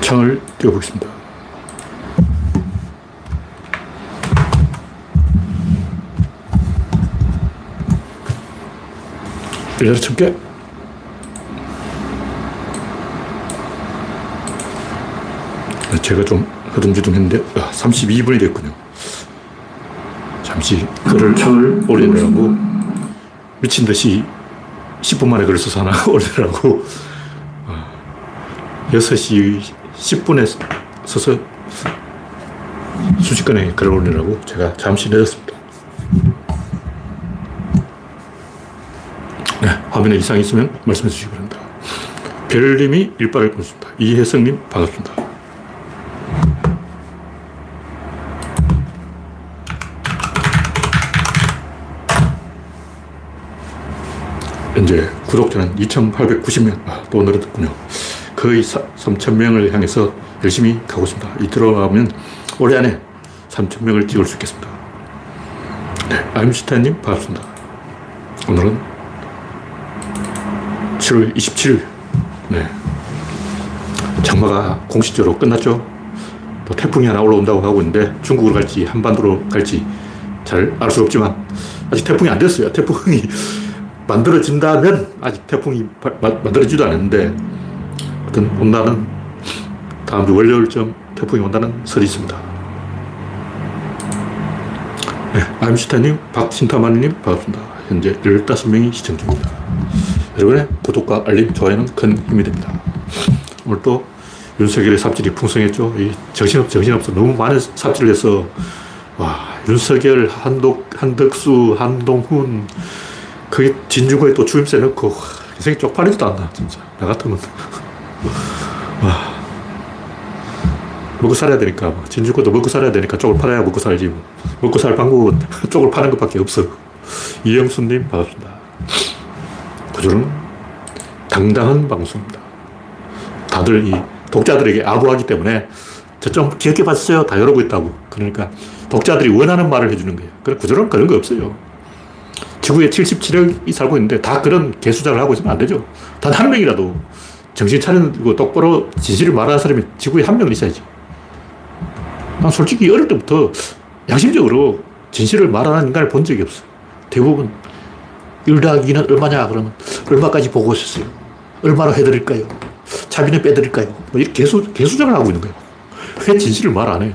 창을 띄워보겠습니다. 열여 개. 제가 좀 허둥지둥 했는데, 아, 32분이 됐군요. 잠시 글을 창을 올리느라고 미친 듯이 10분 만에 글을 써서 하나 올리느라고 6시 아, 10분에 서서 수십 건의 글을 올리느라고 제가 잠시 늦었습니다. 네, 화면에 이상이 있으면 말씀해 주시기 바랍니다. 별님이 일발을 끊습니다. 이혜성님 반갑습니다. 현재 구독자는 2,890명. 아, 또 늘었군요. 거의 3,000명을 향해서 열심히 가고 있습니다. 이 들어가면 올해 안에 3,000명을 찍을 수 있겠습니다. 네, 아임슈타인님 반갑습니다. 오늘은 7월 27일. 네. 장마가 공식적으로 끝났죠. 또 태풍이 하나 올라온다고 하고 있는데 중국으로 갈지 한반도로 갈지 잘 알 수 없지만 아직 태풍이 안 됐어요. 태풍이 만들어진다면 아직 태풍이 만들어지도 않았는데 어떤 온다는 다음 주 월요일쯤 태풍이 온다는 설이 있습니다. 네, 아임슈타님, 박신타마님 반갑습니다. 현재 15명이 시청 중입니다. 여러분의 구독과 알림, 좋아요는 큰 힘이 됩니다. 오늘 또 윤석열의 삽질이 풍성했죠. 이 정신없, 정신없어. 너무 많은 삽질을 해서, 와, 윤석열, 한독, 한덕수, 한동훈, 그게 진중권에 또 주임새 넣고, 인생이 쪽팔리지도 않나, 진짜. 나 같으면. 와. 먹고 살아야 되니까. 진중권도 먹고 살아야 되니까 쪽을 팔아야 먹고 살지. 뭐. 먹고 살 방법은 쪽을 파는 것밖에 없어. 이영수님, 반갑습니다. 구조는 당당한 방송입니다. 다들 이 독자들에게 아부하기 때문에 저 좀 기억해 봤어요. 다 이러고 있다고. 그러니까 독자들이 원하는 말을 해주는 거예요. 그래, 구조는 그런 거 없어요. 지구에 77억이 살고 있는데 다 그런 개수작을 하고 있으면 안 되죠. 단 한 명이라도 정신 차리고 똑바로 진실을 말하는 사람이 지구에 한 명은 있어야지. 난 솔직히 어릴 때부터 양심적으로 진실을 말하는 인간을 본 적이 없어. 대부분 1 더하기 는 얼마냐 그러면 얼마까지 보고 있었어요. 얼마로 해드릴까요? 차비는 빼드릴까요? 뭐 이렇게 개수, 개수작을 하고 있는 거예요. 왜 진실을 말 안 해요?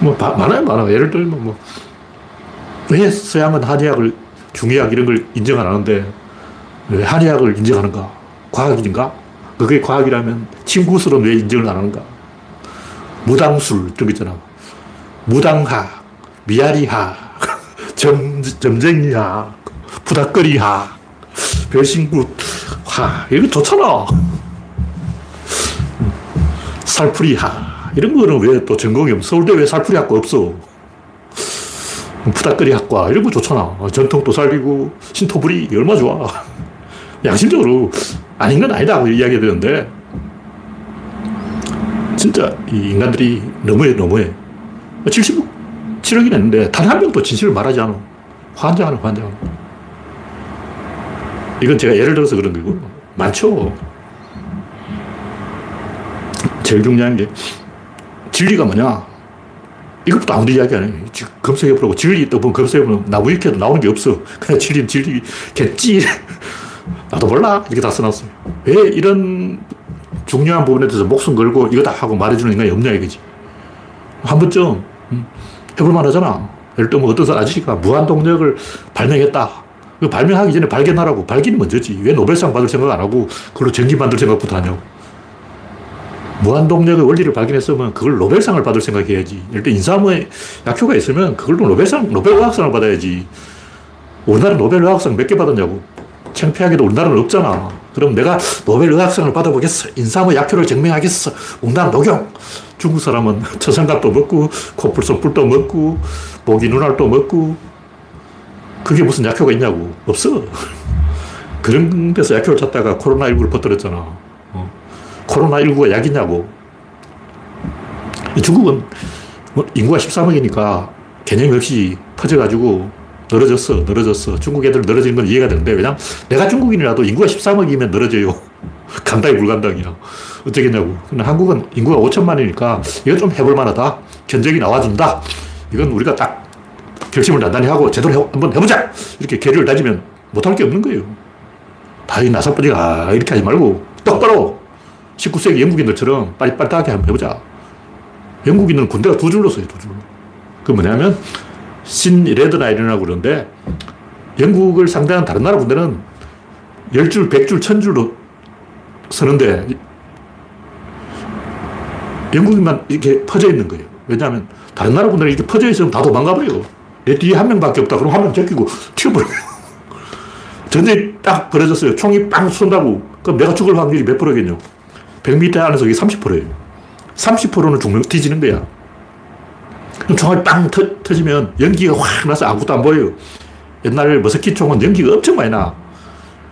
뭐, 많아요, 많아요. 예를 들면 뭐, 왜 서양은 한의학을 중의학 이런 걸 인정 안 하는데 왜 한의학을 인정하는가? 과학인가? 그게 과학이라면 친구스러운 왜 인정을 안 하는가? 무당술 이런 거 있잖아. 무당학, 미아리학, 점, 점쟁이학, 부닥거리학, 별신굿학, 이거 좋잖아. 살풀이학, 이런 거는 왜 또 전공이 없어? 서울대 왜 살풀이학과 없어? 푸닥거리 학과 이런 거 좋잖아. 전통도 살리고 신토불이 얼마 좋아. 양심적으로 아닌 건 아니다 고 이야기 되는데 진짜 이 인간들이 너무해 너무해. 77억이 냈는데 단 한 명도 진실을 말하지 않아. 환장하는 환장. 이건 제가 예를 들어서 그런 거고 많죠. 제일 중요한 게 진리가 뭐냐? 이것도 아무도 이야기 안 해. 검색해보라고. 진리 또 검색해보면 나무 위키에도 나오는 게 없어. 그냥 진리는 진리겠지. 나도 몰라. 이렇게 다 써놨어요. 왜 이런 중요한 부분에 대해서 목숨 걸고 이거 다 하고 말해주는 인간이 없냐 이거지. 한 번쯤 음, 해볼만 하잖아. 예를 들면 어떤 아저씨가 무한동력을 발명했다. 발명하기 전에 발견하라고. 발견이 먼저지. 왜 노벨상 받을 생각 안 하고 그걸로 전기 만들 생각부터 하냐고. 무한동력의 원리를 발견했으면 그걸 노벨상을 받을 생각해야지. 예를 들어 인삼의 약효가 있으면 그걸로 노벨상, 노벨의학상을 받아야지. 우리나라 노벨의학상 몇 개 받았냐고. 창피하게도 우리나라는 없잖아. 그럼 내가 노벨 의학상을 받아보겠어. 인삼의 약효를 증명하겠어. 웅단 녹용. 중국 사람은 천상갑도 먹고, 코뿔소뿔도 먹고, 모기 눈알도 먹고. 그게 무슨 약효가 있냐고. 없어. 그런 데서 약효를 찾다가 코로나19를 퍼뜨렸잖아. 코로나19가 약이냐고. 중국은 뭐 인구가 13억이니까 개념이 없이 퍼져가지고 늘어졌어, 늘어졌어. 중국 애들 늘어지는 건 이해가 되는데, 왜냐면 내가 중국인이라도 인구가 13억이면 늘어져요. 감당이 불감당이야. 어쩌겠냐고. 근데 한국은 인구가 5천만이니까 이거 좀 해볼 만하다. 견적이 나와준다. 이건 우리가 딱 결심을 단단히 하고 제대로 해, 한번 해보자! 이렇게 계류를 다지면 못할 게 없는 거예요. 다이 나사뿌리가 아, 이렇게 하지 말고 똑바로 19세기 영국인들처럼 빨리빨리 하게 한번 해보자. 영국인은 군대가 두 줄로 써요, 두 줄로. 그 뭐냐면 신 레드나이라고 그러는데 영국을 상대하는 다른 나라 군대는 10줄, 100줄, 1000줄로 서는데 영국인만 이렇게 퍼져 있는 거예요. 왜냐하면 다른 나라 군대는 이렇게 퍼져 있으면 다 도망가 버려요. 내 뒤에 한 명밖에 없다. 그럼 한 명 제끼고 튀어버려요. 전쟁이 딱 벌어졌어요. 총이 빵 쏜다고. 그럼 내가 죽을 확률이 몇 프로겠냐? 100m 안에서 이게 30%예요. 30%는 죽는, 뒤지는 거야. 총알이 빵 터, 터지면 연기가 확 나서 아무것도 안 보여요. 옛날 머스킷 총은 연기가 엄청 많이 나.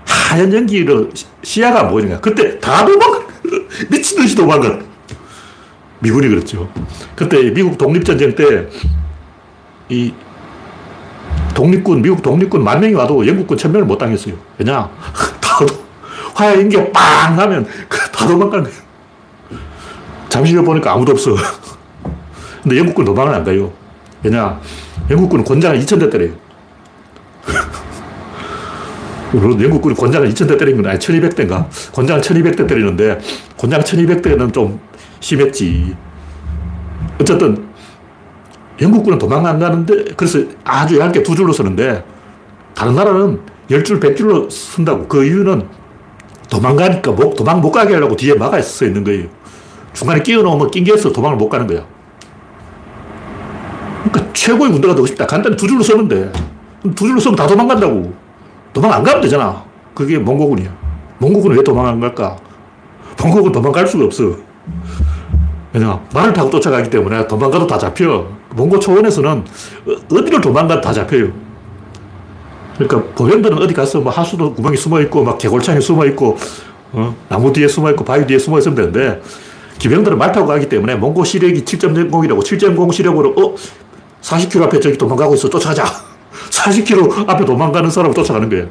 하얀 연기로 시야가 안 보이는 거야. 그때 다 도망가. 미친 듯이 도망가. 미군이 그렇죠. 그때 미국 독립전쟁 때 이 독립군, 미국 독립군 만 명이 와도 영국군 천 명을 못 당했어요. 왜냐? 다 화약 연기가 빵 하면 다 도망가는 거예요. 잠시 후 보니까 아무도 없어. 근데 영국군 도망을 안 가요. 왜냐? 영국군은 권장을 2,000대 때려요. 물론 영국군이 권장을 2,000대 때린 건 아니 1,200대인가? 권장을 1,200대 때리는데 권장 1,200대는 좀 심했지. 어쨌든 영국군은 도망 안 가는데 그래서 아주 얇게 두 줄로 서는데 다른 나라는 열 줄, 백 줄로 쓴다고. 그 이유는 도망가니까 못, 도망 못 가게 하려고 뒤에 막아 서 있는 거예요. 중간에 끼워 넣으면 낑겨서 도망을 못 가는 거야. 최고의 군대가 되고 싶다. 간단히 두 줄로 서는데 두 줄로 서면 다 도망간다고. 도망 안 가면 되잖아. 그게 몽고군이야. 몽고군은 왜 도망 안 갈까? 몽고군 도망갈 수가 없어. 왜냐 말을 타고 쫓아가기 때문에 도망가도 다 잡혀. 몽고 초원에서는 어, 어디를 도망가도 다 잡혀요. 그러니까 보병들은 어디 가서 뭐 하수도 구멍에 숨어 있고 막 개골창에 숨어 있고 어? 나무 뒤에 숨어 있고 바위 뒤에 숨어 있으면 되는데 기병들은 말 타고 가기 때문에 몽고 시력이 7.0이라고 7.0 시력으로 어 40km 앞에 저기 도망가고 있어. 쫓아가자. 40km 앞에 도망가는 사람을 쫓아가는 거예요.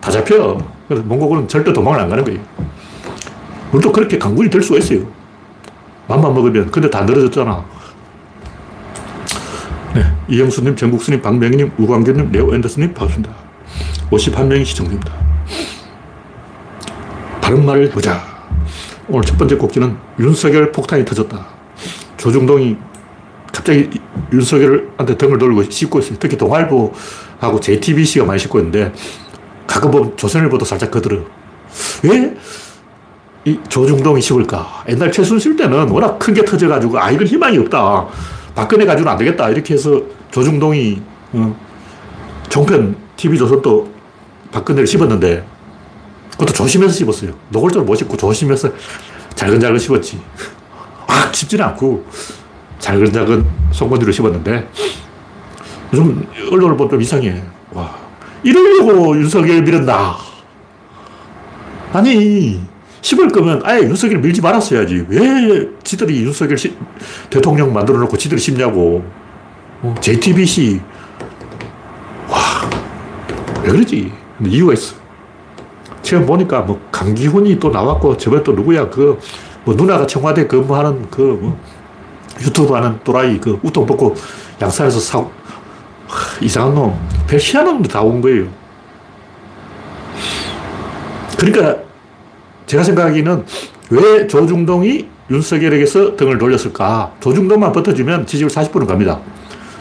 다 잡혀. 그래서 몽고군은 절대 도망을 안 가는 거예요. 우리도 그렇게 강군이 될 수가 있어요. 맘만 먹으면. 근데 다 늘어졌잖아. 네, 이영수님, 정국수님, 박명희님, 우광규님, 레오 앤더슨님 반갑습니다. 51명이 시청 중입니다. 바른 말을 보자. 오늘 첫 번째 곡지는 윤석열 폭탄이 터졌다. 조중동이 갑자기 윤석열한테 등을 돌고 씹고 있어요. 특히 동아일보하고 JTBC가 많이 씹고 있는데 가끔 보면 조선일보도 살짝 거들어. 왜? 이 조중동이 씹을까? 옛날 최순실 때는 워낙 큰 게 터져가지고 아, 이건 희망이 없다. 박근혜 가지고는 안 되겠다. 이렇게 해서 조중동이 어, 종편 TV조선도 박근혜를 씹었는데 그것도 조심해서 씹었어요. 노골적으로 못 씹고 조심해서 잘근잘근 씹었지. 막 씹지는 않고 잘근잘근 송곳니로 씹었는데 요즘 언론을 보면 좀 이상해. 와, 이러려고 윤석열 밀었나? 아니, 씹을 거면 아예 윤석열 밀지 말았어야지. 왜 지들이 윤석열 시, 대통령 만들어 놓고 지들이 씹냐고. 어, JTBC. 와, 왜 그러지? 이유가 있어. 지금 보니까 뭐 강기훈이 또 나왔고 저번에 또 누구야 그 뭐 누나가 청와대 근무하는 그 뭐 유튜브 하는 또라이 그 우통 벗고 양산에서 사 이상한 놈, 별 희한한 놈들 다온 거예요. 그러니까 제가 생각하기는 왜 조중동이 윤석열에게서 등을 돌렸을까? 조중동만 버텨주면 지지율 40%는 갑니다.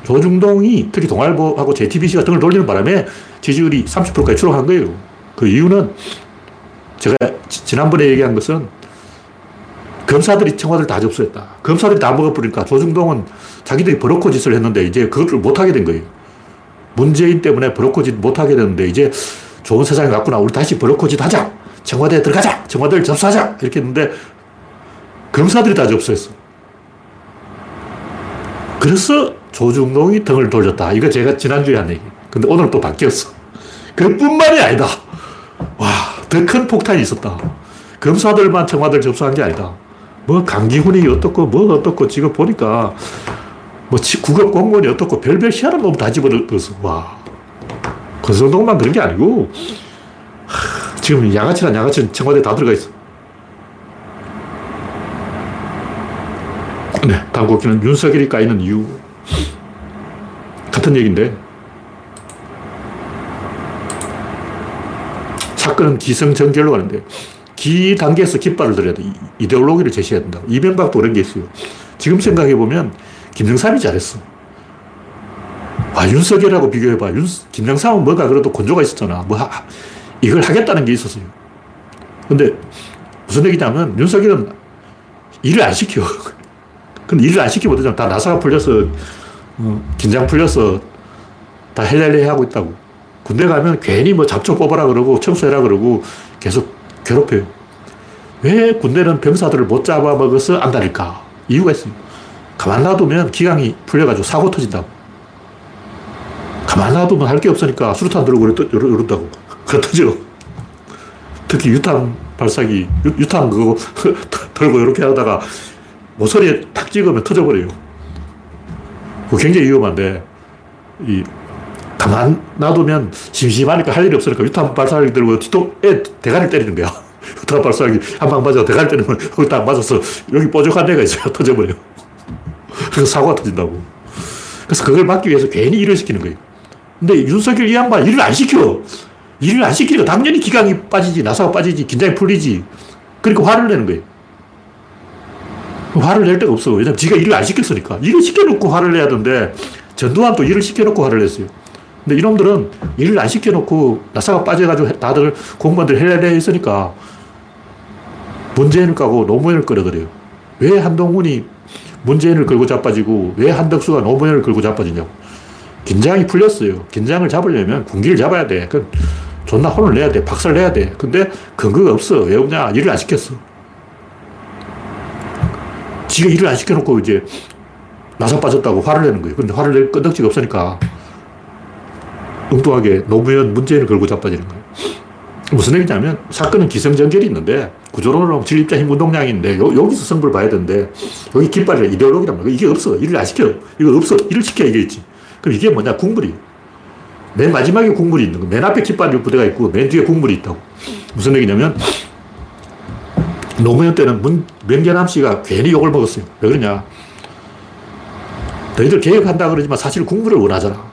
조중동이 특히 동아일보하고 JTBC가 등을 돌리는 바람에 지지율이 30%까지 추락한 거예요. 그 이유는 제가 지난번에 얘기한 것은 검사들이 청와대를 다 접수했다. 검사들이 다 먹어버리니까 조중동은 자기들이 버럭코 짓을 했는데 이제 그것을 못하게 된 거예요. 문재인 때문에 버럭코 짓 못하게 됐는데 이제 좋은 세상이 왔구나. 우리 다시 버럭코 짓 하자. 청와대에 들어가자. 청와대를 접수하자. 이렇게 했는데 검사들이 다 접수했어. 그래서 조중동이 등을 돌렸다. 이거 제가 지난주에 한 얘기. 근데 오늘 또 바뀌었어. 그뿐만이 아니다. 와, 더 큰 폭탄이 있었다. 검사들만 청와대를 접수한 게 아니다. 뭐 강기훈이 어떻고 뭐 어떻고 지금 보니까 뭐 국업 공무원이 어떻고 별별 희한한 놈 다 집어넣었어. 와. 권성동만 그런 게 아니고 지금 양아치란 양아치는 청와대 다 들어가 있어. 네, 다음 곡기는 윤석열이 까이는 이유. 같은 얘기인데, 사건은 기성전결로 가는데, 기 단계에서 깃발을 들여야 돼. 이데올로기를 제시해야 된다. 이명박도 그런 게 있어요. 지금 생각해보면, 김정삼이 잘했어. 아, 윤석열하고 비교해봐. 윤, 김정삼은 뭐가 그래도 건조가 있었잖아. 뭐, 하, 이걸 하겠다는 게 있었어요. 근데 무슨 얘기냐면, 윤석열은 일을 안 시켜. 근데 일을 안 시키면 어쩌다 나사가 풀려서, 어, 긴장 풀려서 다 헬렐레 하고 있다고. 군대 가면 괜히 뭐 잡초 뽑아라 그러고 청소해라 그러고 계속 괴롭혀요. 왜 군대는 병사들을 못 잡아먹어서 안 다닐까? 이유가 있어요. 가만 놔두면 기강이 풀려가지고 사고 터진다고. 가만 놔두면 할 게 없으니까 수류탄 들고 이런다고. 그 터져. 특히 유탄 발사기, 유, 탄 그거 들고 이렇게 하다가 모서리에 탁 찍으면 터져버려요. 그 굉장히 위험한데, 이, 가만 놔두면 심심하니까 할 일이 없으니까 유탄 발사기 들고 뒤통에 대가리 때리는 거야. 유탄 발사기 한 방 맞아 대가리 때리면 거기 딱 맞아서 여기 뾰족한 데가 있어요. 터져버려요. 그래서 사고가 터진다고. 그래서 그걸 막기 위해서 괜히 일을 시키는 거예요. 근데 윤석열 이 양반 일을 안 시켜. 일을 안 시키니까 당연히 기강이 빠지지, 나사가 빠지지, 긴장이 풀리지. 그러니까 화를 내는 거예요. 화를 낼 데가 없어. 왜냐면 지가 일을 안 시켰으니까. 일을 시켜놓고 화를 내야 되는데, 전두환도 일을 시켜놓고 화를 냈어요. 근데 이놈들은 일을 안 시켜놓고 나사가 빠져가지고 다들 공무원들 헬레레 했으니까 문재인을 까고 노무현을 끌어들여요. 왜 한동훈이 문재인을 걸고 자빠지고 왜 한덕수가 노무현을 걸고 자빠지냐고. 긴장이 풀렸어요. 긴장을 잡으려면 군기를 잡아야 돼. 그 존나 혼을 내야 돼. 박살 내야 돼. 근데 근거가 없어. 왜 없냐? 일을 안 시켰어. 지가 일을 안 시켜놓고 이제 나사 빠졌다고 화를 내는 거예요. 근데 화를 낼 끈덕지가 없으니까 엉뚱하게 노무현 문재인을 걸고 자빠지는 거예요. 무슨 얘기냐면 사건은 기성전결이 있는데 구조론으로 진립자 힘 운동량인데 요, 여기서 승부를 봐야 되는데 여기 깃발이 이데올로기란 말이야. 이게 없어. 일을 안 시켜. 이거 없어. 일을 시켜야 이게 있지. 그럼 이게 뭐냐? 국물이. 맨 마지막에 국물이 있는 거. 맨 앞에 깃발 부대가 있고 맨 뒤에 국물이 있다고. 무슨 얘기냐면 노무현 때는 문, 명계남 씨가 괜히 욕을 먹었어요. 왜 그러냐? 너희들 개혁한다 그러지만 사실 국물을 원하잖아.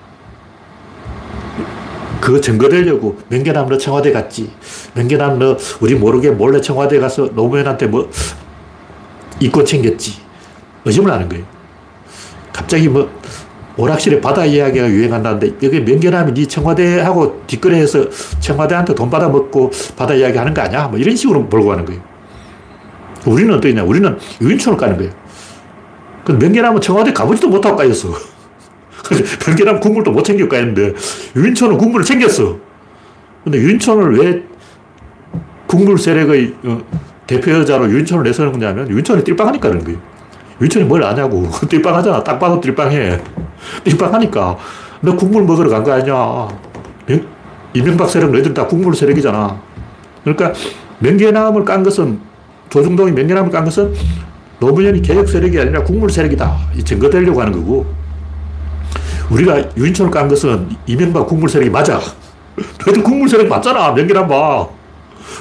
그거 증거되려고 명계남 너 청와대 갔지. 명계남 너 우리 모르게 몰래 청와대 가서 노무현한테 뭐 이권 챙겼지. 의심을 하는 거예요. 갑자기 뭐 오락실에 바다 이야기가 유행한다는데 여기 명계남이 네 청와대하고 뒷거래해서 청와대한테 돈 받아먹고 바다 이야기 하는 거 아니야? 뭐 이런 식으로 몰고 가는 거예요. 우리는 어떠냐? 우리는 유인촌을 까는 거예요. 그 명계남은 청와대 가보지도 못하고 까였어. 명계남 국물도 못 챙겨 까였는데 유인촌은 국물을 챙겼어. 근데 유인촌을 왜 국물 세력의 어, 대표자로 유인촌을 내세우는 거냐면 유인촌이 띨빵하니까 그런 거예요. 유인촌이 뭘 아냐고. 띨빵하잖아. 딱 봐도 띨빵해. 띨빵하니까. 너 국물 먹으러 간 거 아니야. 이명박 세력 너희들 다 국물 세력이잖아. 그러니까 명계남을 깐 것은 조중동이 명계남을 깐 것은 노무현이 개혁 세력이 아니라 국물 세력이다. 이 증거되려고 하는 거고. 우리가 유인촌을 깐 것은 이명박 국물 세력이 맞아. 너희들 국물 세력 맞잖아. 명계남 봐.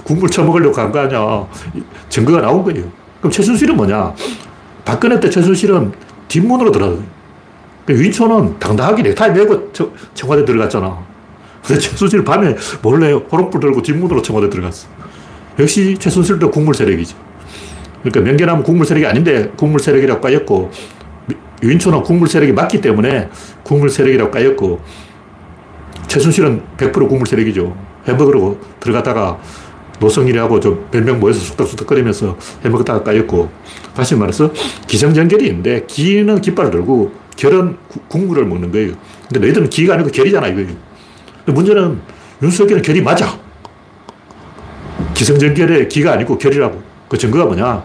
국물 처먹으려고 간 거 아니야. 증거가 나온 거예요. 그럼 최순실은 뭐냐? 박근혜 때 최순실은 뒷문으로 들어가요. 유인촌은 당당하게 넥타이 메고 청와대 들어갔잖아. 근데 최순실 밤에 몰래 호롱불 들고 뒷문으로 청와대 들어갔어. 역시 최순실도 국물 세력이지. 그러니까 명계남은 국물 세력이 아닌데 국물 세력이라고 까였고, 유인촌은 국물 세력이 맞기 때문에 국물 세력이라고 까였고, 최순실은 100% 국물 세력이죠. 햄버거로 들어갔다가 노성일이하고 좀 별명 모여서 쑥덕쑥덕거리면서 해먹다가 까였고, 다시 말해서 기성전결이 있는데, 기는 깃발을 들고, 결은 국물을 먹는 거예요. 근데 너희들은 기가 아니고 결이잖아, 이거예요. 문제는 윤석열은 결이 맞아. 기성전결의 기가 아니고 결이라고. 그 증거가 뭐냐?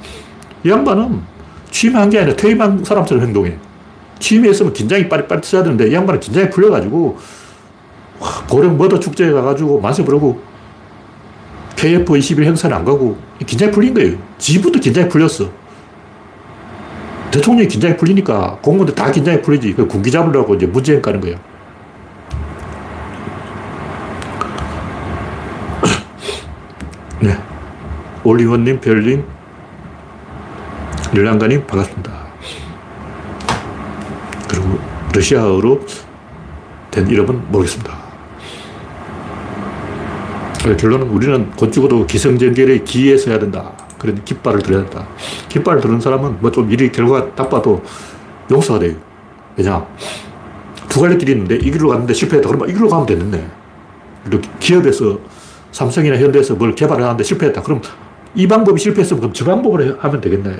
이 양반은 취임한 게 아니라 퇴임한 사람처럼 행동해. 취임했으면 긴장이 빠릿빠릿 해야 되는데 이 양반은 긴장이 풀려가지고 고령 머더 축제에 가가지고 만세 부르고 KF21 행사는 안 가고 긴장이 풀린 거예요. 지부터 긴장이 풀렸어. 대통령이 긴장이 풀리니까 공무원들 다 긴장이 풀리지. 그 군기 잡으려고 이제 문재인 가는 거예요. 네. 올리원님, 별님, 릴랑가님, 반갑습니다. 러시아어로 된 이름은 모르겠습니다. 결론은 우리는 곧 죽어도 기성전결의 기에 서야 된다. 그런 깃발을 들어야 된다. 깃발을 드는 사람은 뭐 좀 일이 결과가 나빠도 용서가 돼요. 왜냐? 두 갈래 길이 있는데 이 길로 갔는데 실패했다. 그러면 이 길로 가면 되는데. 기업에서 삼성이나 현대에서 뭘 개발을 하는데 실패했다. 그럼 이 방법이 실패했으면 그럼 저 방법으로 하면 되겠네.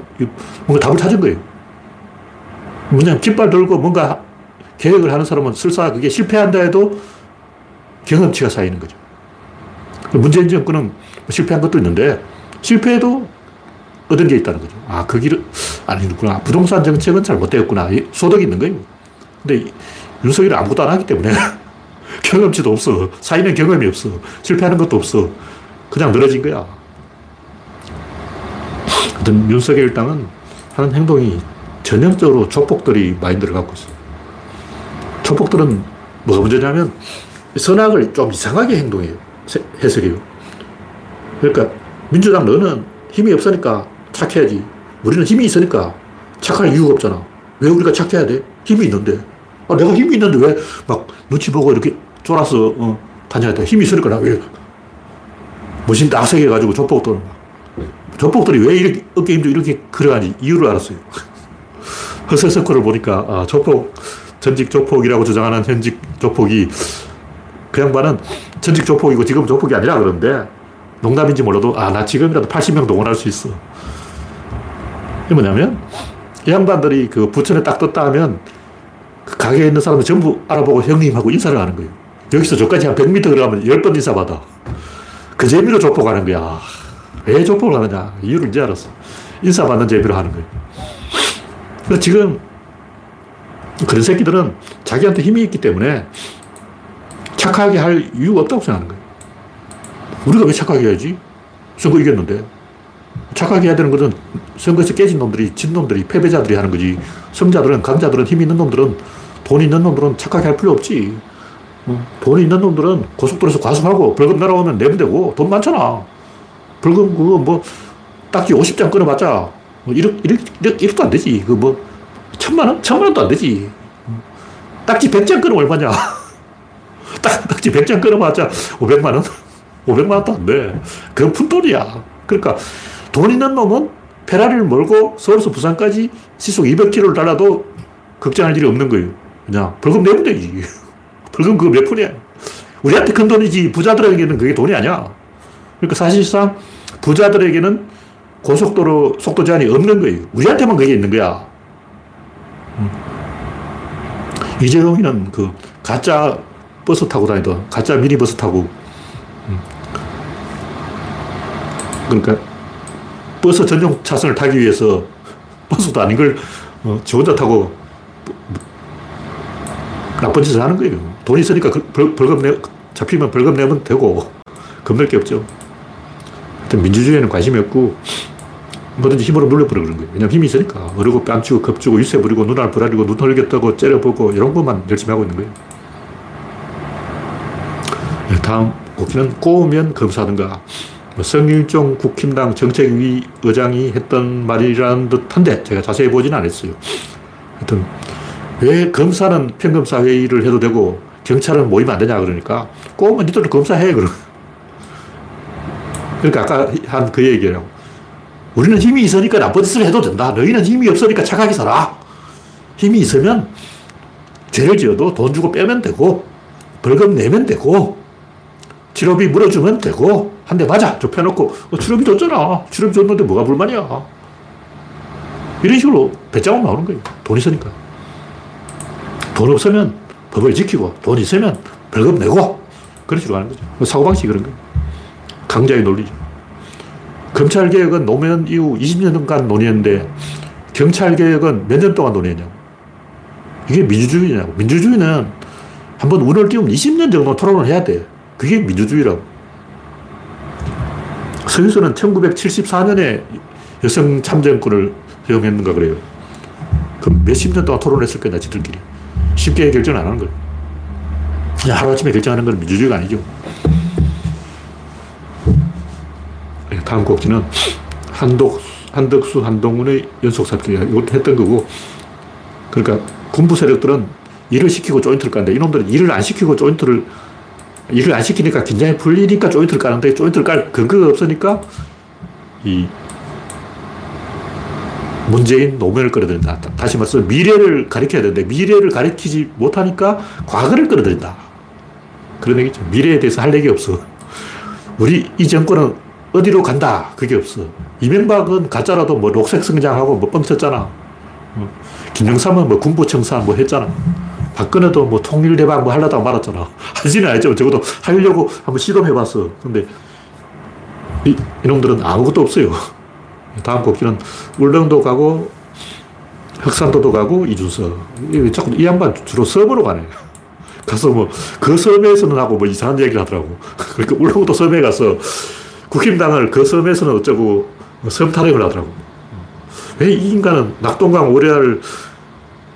뭔가 답을 찾은 거예요. 뭐냐면 깃발 들고 뭔가 계획을 하는 사람은 설사 그게 실패한다 해도 경험치가 쌓이는 거죠. 문재인 정권은 실패한 것도 있는데 실패해도 얻은 게 있다는 거죠. 아, 그 길은 아니구나. 부동산 정책은 잘못되었구나. 소득이 있는 거예요. 근데 윤석열이 아무것도 안 하기 때문에 경험치도 없어. 사이는 경험이 없어. 실패하는 것도 없어. 그냥 늘어진 거야. 하여튼 윤석열 당은 하는 행동이 전형적으로 조폭들이 마인드를 갖고 있어요. 조폭들은 뭐가 문제냐면 선악을 좀 이상하게 행동해요. 해석해요. 그러니까 민주당 너는 힘이 없으니까 착해야지. 우리는 힘이 있으니까 착할 이유가 없잖아. 왜 우리가 착해야 돼? 힘이 있는데. 아, 내가 힘이 있는데 왜 막 눈치 보고 이렇게 쫄아서 어, 다녀야 돼? 힘이 있으니까 나 왜? 무신 딱 새겨가지고 조폭들은 조폭들이 왜 이렇게 어깨 힘도 이렇게 그려가지 이유를 알았어요. 허설서커를 보니까 아, 조폭, 전직 조폭이라고 주장하는 현직 조폭이 그 양반은 전직 조폭이고 지금 조폭이 아니라 그러는데 농담인지 몰라도 아, 나 지금이라도 80명 동원할 수 있어. 이게 뭐냐면 이 양반들이 그 부천에 딱 떴다 하면 그 가게에 있는 사람들 전부 알아보고 형님하고 인사를 하는 거예요. 여기서 저까지 한 100m 들어가면 10번 인사받아. 그 재미로 조폭하는 거야. 왜 조폭을 하느냐. 이유를 이제 알았어. 인사받는 재미로 하는 거예요. 그래서 지금 그런 새끼들은 자기한테 힘이 있기 때문에 착하게 할 이유가 없다고 생각하는 거예요. 우리가 왜 착하게 해야지? 선거 이겼는데. 착하게 해야 되는 것은 선거에서 깨진 놈들이, 진 놈들이, 패배자들이 하는 거지. 성자들은, 강자들은, 힘 있는 놈들은, 돈 있는 놈들은 착하게 할 필요 없지. 어? 돈 있는 놈들은 고속도로에서 과속하고 벌금 날아오면 내면 되고, 돈 많잖아. 벌금 그거 뭐, 딱지 50장 끊어봤자, 뭐 1억, 1억, 1억, 1억도 안 되지. 그 뭐, 천만 원? 천만 원도 안 되지. 딱지 100장 끊으면 얼마냐. 딱, 딱지 100장 끊어봤자 500만 원? 500만 원도 안 돼. 그건 푼돈이야. 그러니까 돈 있는 놈은 페라리를 몰고 서울에서 부산까지 시속 200km를 달라도 걱정할 일이 없는 거예요. 그냥 벌금 내면 되지. 벌금 그거 몇 푼이야. 우리한테 큰 돈이지 부자들에게는 그게 돈이 아니야. 그러니까 사실상 부자들에게는 고속도로 속도 제한이 없는 거예요. 우리한테만 그게 있는 거야. 음. 이재용이는 그 가짜 버스 타고 다니던 가짜 미니버스 타고 음. 그러니까 버스 전용 차선을 타기 위해서 버스도 아닌 걸 어, 지 혼자 타고 나쁜 짓을 하는 거예요. 돈이 있으니까 벌, 벌금 내, 잡히면 벌금 내면 되고 겁낼 게 없죠. 민주주의에는 관심이 없고 뭐든지 힘으로 눌러버려 그런 거예요. 왜냐면 힘이 있으니까. 어르고 뺨치고 겁주고 유세 부리고 눈알 부라리고 눈 흘겼다고 째려보고 이런 것만 열심히 하고 있는 거예요. 네, 다음 곡기는 꼬우면 검사하든가. 뭐 성일종 국힘당 정책위 의장이 했던 말이라는 듯한데 제가 자세히 보지는 않았어요. 하여튼 왜 검사는 평검사 회의를 해도 되고 경찰은 모이면 안 되냐 그러니까 꼬우면 니들도 검사해 그러. 그러니까 아까 한 그 얘기예요. 우리는 힘이 있으니까 나쁜 짓을 해도 된다. 너희는 힘이 없으니까 착하게 살아. 힘이 있으면 죄를 지어도 돈 주고 빼면 되고 벌금 내면 되고 치료비 물어주면 되고 한 대 맞아. 좁혀놓고. 어, 치료비 줬잖아. 치료비 줬는데 뭐가 불만이야? 이런 식으로 배짱으로 나오는 거예요. 돈 있으니까. 돈 없으면 법을 지키고 돈 있으면 벌금 내고 그런 식으로 가는 거죠. 사고방식이 그런 거예요 강자의 논리죠 검찰개혁은 노무현 이후 20년간 논의했는데 경찰개혁은 몇 년 동안 논의했냐고 이게 민주주의냐고 민주주의는 한번 운을 띄우면 20년 정도 토론을 해야 돼 그게 민주주의라고. 스위스는 1974년에 여성 참정권을 허용했는가 그래요. 그럼 몇십 년 동안 토론했을 거야, 지들끼리. 쉽게 결정 안 하는 거예요. 하루아침에 결정하는 건 민주주의가 아니죠. 다음 곡지는 한독, 한덕수, 한동훈의 연속 사건이야. 이것도 했던 거고. 그러니까 군부 세력들은 일을 시키고 조인트를 까는데 이놈들은 일을 안 시키고 조인트를 일을 안 시키니까 긴장이 풀리니까 조인트를 까는데 조인트를 깔 근거가 없으니까 이 문재인 노무현을 끌어들인다. 다시 말해서 미래를 가리켜야 되는데 미래를 가리키지 못하니까 과거를 끌어들인다. 그런 얘기죠. 미래에 대해서 할 얘기 없어. 우리 이 정권은 어디로 간다. 그게 없어. 이명박은 가짜라도 뭐 녹색 성장하고 뭐 뻥쳤잖아. 어. 김영삼은 뭐 군부청산 뭐 했잖아. 박근혜도 뭐 통일대박 뭐 하려다가 말았잖아. 하지는 않죠. 적어도 하려고 한번 시도해봤어. 근데 이, 이놈들은 아무것도 없어요. 다음 곡기는 울릉도 가고 흑산도도 가고 이준석. 자꾸 이 양반 주로 섬으로 가네. 가서 뭐 그 섬에서는 하고 뭐 이상한 얘기를 하더라고. 그러니까 울릉도 섬에 가서 국힘당을 그 섬에서는 어쩌고 섬 타령을 하더라고. 왜 이 인간은 낙동강 오래알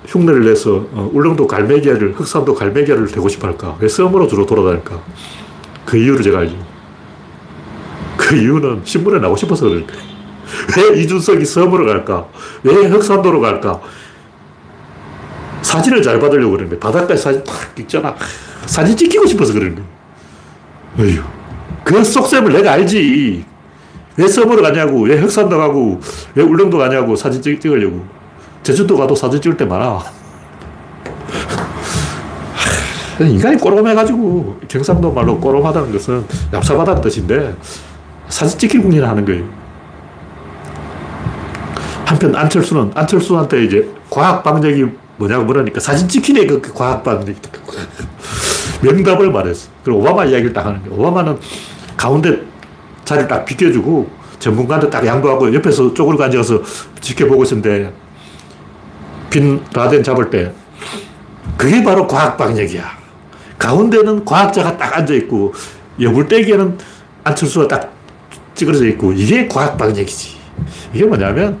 흉내를 내서 어, 울릉도 갈매기를, 흑산도 갈매기를 되고 싶어 할까? 왜 섬으로 주로 돌아다닐까? 그 이유를 제가 알지. 그 이유는 신문에 나오고 싶어서 그럴 거예요. 왜 이준석이 섬으로 갈까? 왜 흑산도로 갈까? 사진을 잘 받으려고 그러는 거야. 바닷가에 사진 탁 찍잖아. 사진 찍히고 싶어서 그러는 거야. 어휴. 그 속셈을 내가 알지. 왜 섬으로 가냐고. 왜 흑산도 가고. 왜 울릉도 가냐고. 사진 찍, 찍으려고. 제주도 가도 사진 찍을 때 많아. 인간이 꼬롬해가지고 경상도 말로 꼬롬하다는 것은 얍삽하다는 뜻인데 사진 찍힐 궁리를 하는 거예요. 한편 안철수는 안철수한테 이제 과학 방정이 뭐냐고 물으니까 사진 찍히네 그 과학 방정. 명답을 말했어. 그리고 오바마 이야기를 딱 하는 거예요. 오바마는 가운데 자리를 딱 비켜주고 전문가한테 딱 양보하고 옆에서 쪼그리고 앉아서 지켜보고 있었는데 빈 라덴 잡을 때 그게 바로 과학 방정이야. 가운데는 과학자가 딱 앉아있고 여불대기에는 안철수가 딱 찌그러져 있고 이게 과학 방정이지. 이게 뭐냐면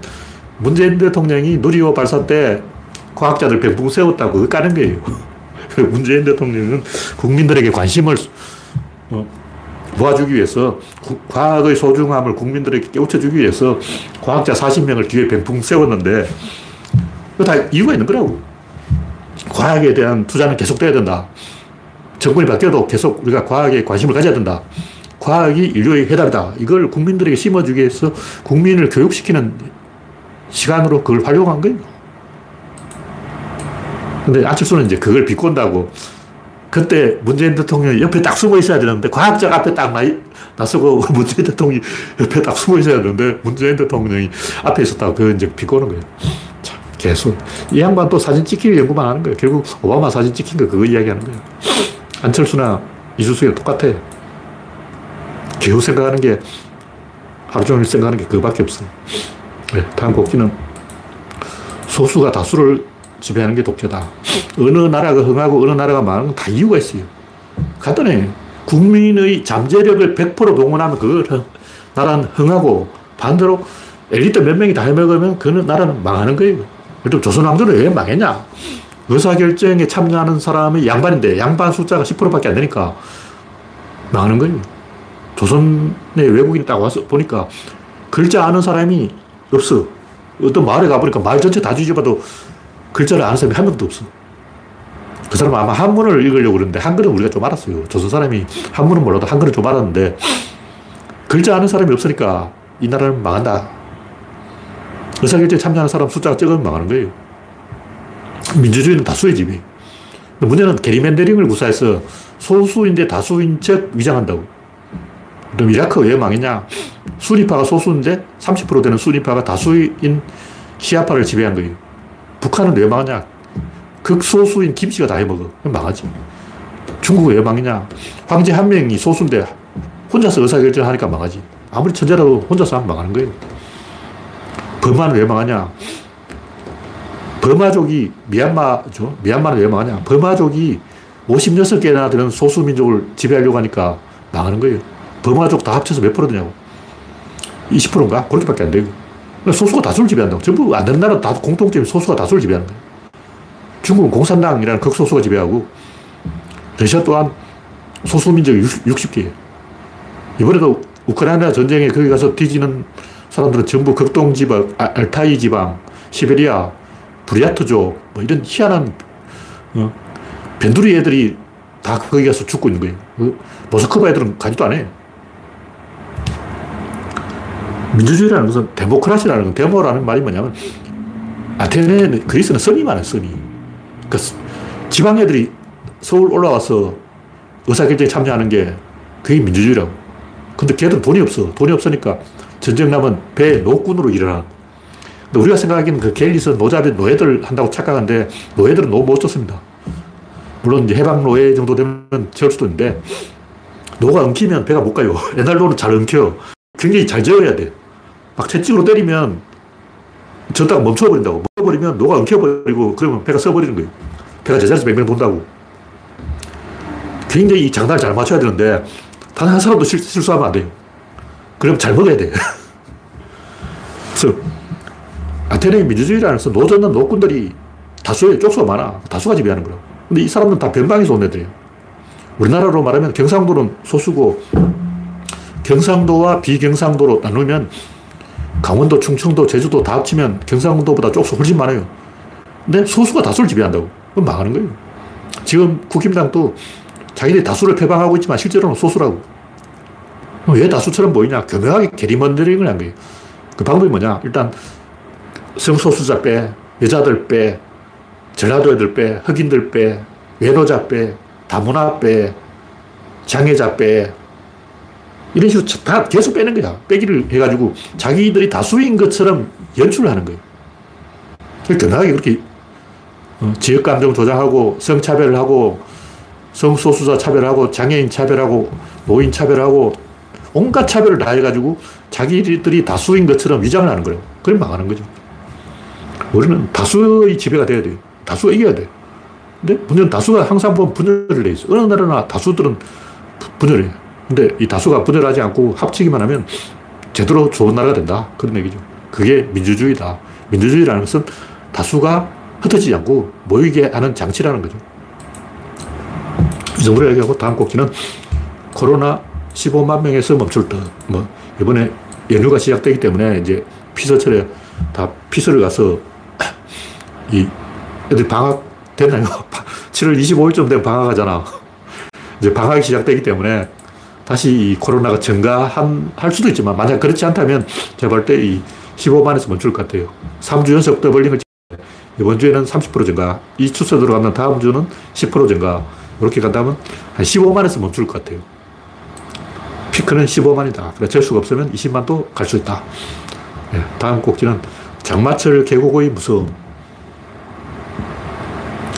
문재인 대통령이 누리호 발사 때 과학자들 병풍 세웠다고 그거 까는 거예요. 문재인 대통령은 국민들에게 관심을 어, 모아주기 위해서 과학의 소중함을 국민들에게 깨우쳐주기 위해서 과학자 40명을 뒤에 병풍 세웠는데 다 이유가 있는 거라고. 과학에 대한 투자는 계속돼야 된다. 정권이 바뀌어도 계속 우리가 과학에 관심을 가져야 된다. 과학이 인류의 해답이다. 이걸 국민들에게 심어주기 위해서 국민을 교육시키는 시간으로 그걸 활용한 거예요. 근데 안철수는 이제 그걸 비꼰다고 그때 문재인 대통령이 옆에 딱 숨어 있어야 되는데 과학자가 앞에 딱 나, 나서고 문재인 대통령이 옆에 딱 숨어 있어야 되는데 문재인 대통령이 앞에 있었다고 그 이제 비꼬는 거예요. 참, 개수. 이 양반 또 사진 찍힐 연구만 하는 거예요. 결국 오바마 사진 찍힌 거 그거 이야기하는 거예요. 안철수나 이수수이랑 똑같아. 겨우 생각하는 게 하루 종일 생각하는 게 그거밖에 없어. 네, 다음 곡기는 소수가 다수를 지배하는 게 독재다. 어느 나라가 흥하고 어느 나라가 망하는 건 다 이유가 있어요. 간단해. 국민의 잠재력을 100% 동원하면 그 나라는 흥하고 반대로 엘리트 몇 명이 다 해먹으면 그 나라는 망하는 거예요. 그럼 조선왕조는 왜 망했냐? 의사결정에 참여하는 사람이 양반인데 양반 숫자가 10%밖에 안 되니까 망하는 거예요. 조선의 외국인이 딱 와서 보니까 글자 아는 사람이 없어. 어떤 마을에 가보니까 마을 전체 다 뒤집어도 글자를 아는 사람이 한 명도 없어. 그 사람은 아마 한문을 읽으려고 그러는데 한글은 우리가 좀 알았어요. 조선 사람이 한문은 몰라도 한글은 좀 알았는데 글자 아는 사람이 없으니까 이 나라는 망한다. 의사결정에 참여하는 사람 숫자가 적으면 망하는 거예요. 민주주의는 다수의 집이. 문제는 게리맨더링을 구사해서 소수인데 다수인 척 위장한다고. 그럼 이라크 왜 망했냐? 순위파가 소수인데 30% 되는 순위파가 다수인 시아파를 지배한 거예요. 북한은 왜 망하냐? 극소수인 김씨가 다 해먹어. 그럼 망하지. 중국은 왜 망했냐? 황제 한 명이 소수인데 혼자서 의사결정을 하니까 망하지. 아무리 천재라도 혼자서 하면 망하는 거예요. 버마는 왜 망하냐? 버마족이 미얀마죠. 미얀마는 왜 망하냐? 버마족이 56개나 되는 소수민족을 지배하려고 하니까 망하는 거예요. 버마족 다 합쳐서 몇 프로 되냐고. 20%인가? 그렇게밖에 안 돼요. 소수가 다수를 지배한다고. 전부 안 되는 나라 다 공통점이 소수가 다수를 지배하는 거예요. 중국은 공산당이라는 극소수가 지배하고, 러시아 또한 소수민족이 60개. 이번에도 우크라이나 전쟁에 거기 가서 뒤지는 사람들은 전부 극동 지방, 알타이 지방, 시베리아, 브리아트족, 뭐 이런 희한한 어, 벤두리 애들이 다 거기 가서 죽고 있는 거예요. 그 모스크바 애들은 가지도 않아요. 민주주의라는 것은 데모크라시라는 건 데모라는 말이 뭐냐면 아테네 그리스는 성이 많아요, 성이. 그러니까 지방 애들이 서울 올라와서 의사결정에 참여하는 게 그게 민주주의라고. 근데 걔들은 돈이 없어. 돈이 없으니까 전쟁 나면 배 노군으로 일어나. 근데 우리가 생각하기에는 그 갤리선 노잡이 노예들 한다고 착각하는데 노예들은 너무 못 줬습니다. 물론 이제 해방 노예 정도 되면 채울 수도 있는데 노가 엉키면 배가 못 가요. 옛날 노는 잘 엉켜. 굉장히 잘 저어야 돼. 막 채찍으로 때리면 젓다가 멈춰버린다고. 멈춰버리면 노가 엉켜버리고 그러면 배가 서버리는 거예요. 배가 제자리에서 맹맹 돈다고. 굉장히 장단을 잘 맞춰야 되는데 단 한 사람도 실, 실수하면 안 돼요. 그럼 잘 먹어야 돼. 그래서 아테네 민주주의라는 것은 노젓는 노꾼들이 다수의 쪽수가 많아. 다수가 지배하는 거야. 근데 이 사람들은 다 변방에서 온 애들이에요. 우리나라로 말하면 경상도는 소수고 경상도와 비경상도로 나누면 강원도, 충청도, 제주도 다 합치면 경상도보다 쪽수 훨씬 많아요. 근데 소수가 다수를 지배한다고. 그럼 망하는 거예요. 지금 국힘당도 자기들이 다수를 표방하고 있지만 실제로는 소수라고. 왜 다수처럼 보이냐? 교묘하게 게리먼더링을 한 거예요. 그 방법이 뭐냐? 일단 성소수자 빼, 여자들 빼, 전라도 애들 빼, 흑인들 빼, 외노자 빼, 다문화 빼, 장애자 빼, 이런 식으로 다 계속 빼는 거야. 빼기를 해가지고 자기들이 다수인 것처럼 연출을 하는 거예요. 견하게 그렇게 어, 지역감정 조장하고 성차별을 하고 성소수자 차별하고 장애인 차별하고 노인 차별하고 온갖 차별을 다 해가지고 자기들이 다수인 것처럼 위장을 하는 거예요. 그럼 망하는 거죠. 우리는 다수의 지배가 돼야 돼요. 다수가 이겨야 돼. 근데 문제는 다수가 항상 보면 분열을 해 있어. 어느 나라나 다수들은 분열해. 근데 이 다수가 분열하지 않고 합치기만 하면 제대로 좋은 나라가 된다. 그런 얘기죠. 그게 민주주의다. 민주주의라는 것은 다수가 흩어지지 않고 모이게 하는 장치라는 거죠. 이 정도로 얘기하고 다음 꼭지는 코로나 15만 명에서 멈출 듯. 뭐, 이번에 연휴가 시작되기 때문에 이제 피서철에 다 피서를 가서 이 애들 방학 됐나요? 7월 25일쯤 되면 방학하잖아. 이제 방학이 시작되기 때문에 다시 이 코로나가 증가한, 할 수도 있지만 만약 그렇지 않다면 제가 볼때이 15만에서 멈출 것 같아요. 3주 연속 더블링을 이번 주에는 30% 증가, 이 추세 들어가면 다음 주는 10% 증가, 이렇게 간다면 한 15만에서 멈출 것 같아요. 피크는 15만이다. 그래, 될 수가 없으면 20만도 갈 수 있다. 네, 다음 꼭지는 장마철 계곡의 무서움.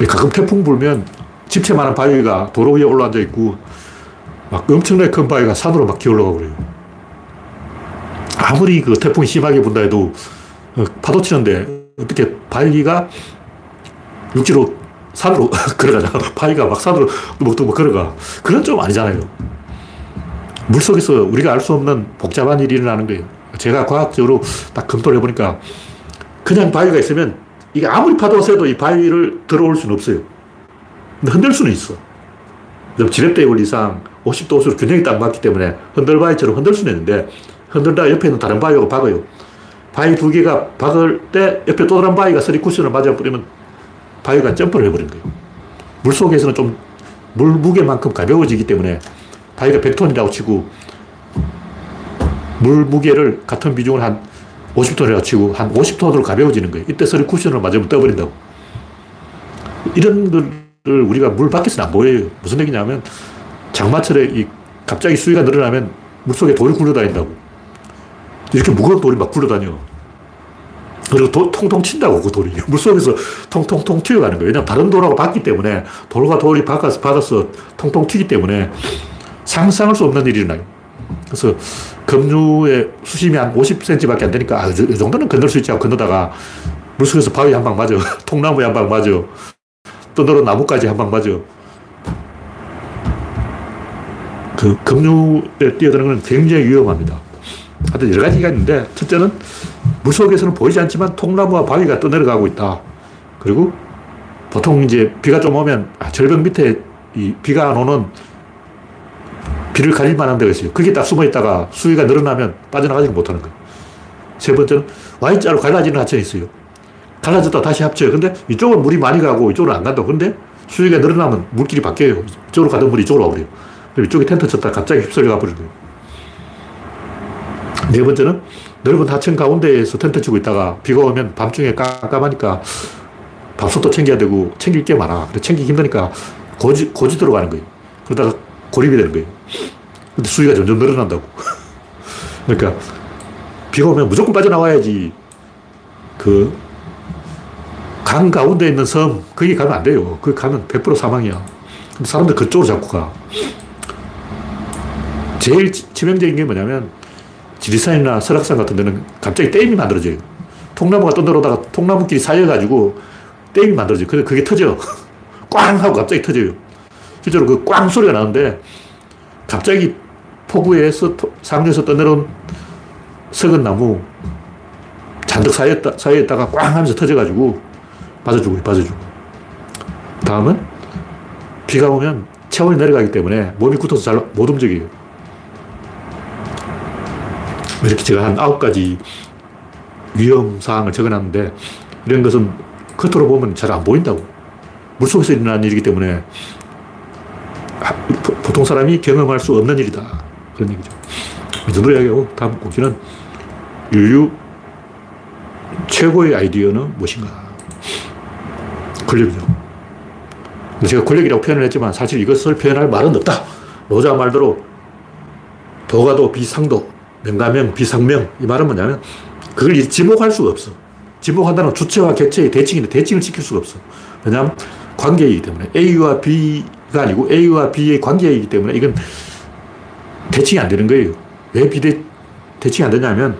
가끔 태풍 불면 집채만한 바위가 도로 위에 올라앉아 있고 막 엄청나게 큰 바위가 산으로 막 기어올라가고 그래요. 아무리 그 태풍이 심하게 분다 해도 어, 파도 치는데 어떻게 바위가 육지로 산으로 걸어가잖아. 바위가 막 산으로 뚜벅뚜벅 걸어가. 그건 좀 아니잖아요. 물 속에서 우리가 알 수 없는 복잡한 일이 일어나는 거예요. 제가 과학적으로 딱 검토를 해보니까 그냥 바위가 있으면 이게 아무리 파도가 세도 이 바위를 들어올 수는 없어요. 근데 흔들 수는 있어. 지렛대 원리상 50도수로 균형이 딱 맞기 때문에 흔들바위처럼 흔들 수는 있는데 흔들다 옆에 있는 다른 바위하고 박아요. 바위 두 개가 박을 때 옆에 또 다른 바위가 서리 쿠션을 맞아버리면 바위가 점프를 해버린 거예요. 물 속에서는 좀 물 무게만큼 가벼워지기 때문에 바위가 100톤이라고 치고 물 무게를 같은 비중을 한 50톤이라고 치고 한 50톤으로 가벼워지는 거예요. 이때 서리 쿠션을 맞으면 떠버린다고. 이런 걸 우리가 물 밖에서는 안 보여요. 무슨 얘기냐면 장마철에 이 갑자기 수위가 늘어나면 물속에 돌이 굴러다닌다고. 이렇게 무거운 돌이 막 굴러다녀. 그리고 도, 통통 튄다고, 그 돌이. 물속에서 통통통 튀어가는 거예요. 왜냐면 다른 돌하고 봤기 때문에 돌과 돌이 바꿔서 받아서 통통 튀기 때문에 상상할 수 없는 일이 일어나요. 그래서 급류의 수심이 한 50cm밖에 안 되니까 아, 이 정도는 건널 수 있지 하고 건너다가 물속에서 바위 한 방 맞아. 통나무에 한 방 맞아. 떠들어 나무까지 한 방 맞아. 그 급류에 뛰어드는 건 굉장히 위험합니다. 하여튼 여러 가지가 있는데, 첫째는 물속에서는 보이지 않지만 통나무와 바위가 떠내려가고 있다. 그리고 보통 이제 비가 좀 오면 아, 절벽 밑에 이 비가 안 오는 비를 가릴 만한 데가 있어요. 그게 딱 숨어 있다가 수위가 늘어나면 빠져나가지 못하는 거예요. 세 번째는 Y자로 갈라지는 하천이 있어요. 갈라졌다 다시 합쳐요. 근데 이쪽은 물이 많이 가고 이쪽은 안 간다. 근데 수위가 늘어나면 물길이 바뀌어요. 이쪽으로 가던 물이 이쪽으로 와버려요. 이쪽에 텐트 쳤다 갑자기 휩쓸려 가버리는 거예요. 네 번째는 넓은 하천 가운데에서 텐트 치고 있다가 비가 오면 밤중에 깜깜하니까 밥솥도 챙겨야 되고 챙길 게 많아. 근데 챙기기 힘드니까 고지, 고지 들어가는 거예요. 그러다가 고립이 되는 거예요. 근데 수위가 점점 늘어난다고. 그러니까 비가 오면 무조건 빠져나와야지 그 강 가운데 있는 섬, 거기 가면 안 돼요. 거기 가면 100% 사망이야. 근데 사람들 그쪽으로 자꾸 가. 제일 치명적인 게 뭐냐면 지리산이나 설악산 같은 데는 갑자기 댐이 만들어져요. 통나무가 떠들어다가 통나무끼리 쌓여가지고 댐이 만들어져요. 근데 그게 터져. 꽝! 하고 갑자기 터져요. 실제로 그 꽝 소리가 나는데 갑자기 포구에서 상류에서 떠내려온 썩은 나무 잔뜩 쌓였다, 쌓여있다가 꽝 하면서 터져가지고 빠져주고, 빠져주고. 다음은 비가 오면 체온이 내려가기 때문에 몸이 굳어서 잘 못 움직여요. 이렇게 제가 한 아홉 가지 위험 사항을 적어놨는데 이런 것은 겉으로 보면 잘 안 보인다고. 물속에서 일어난 일이기 때문에 보통 사람이 경험할 수 없는 일이다. 그런 얘기죠. 이 정도로 이야기하고 다음 곡지는 인류 최고의 아이디어는 무엇인가? 권력이죠. 제가 권력이라고 표현을 했지만 사실 이것을 표현할 말은 없다. 노자 말대로 도가도 비상도, 명가명 비상명. 이 말은 뭐냐면 그걸 지목할 수가 없어. 지목한다는 주체와 객체의 대칭인데 대칭을 지킬 수가 없어. 왜냐하면 관계이기 때문에 A와 B가 아니고 A와 B의 관계이기 때문에 이건 대칭이 안 되는 거예요. 왜 비대, 대칭이 안 되냐면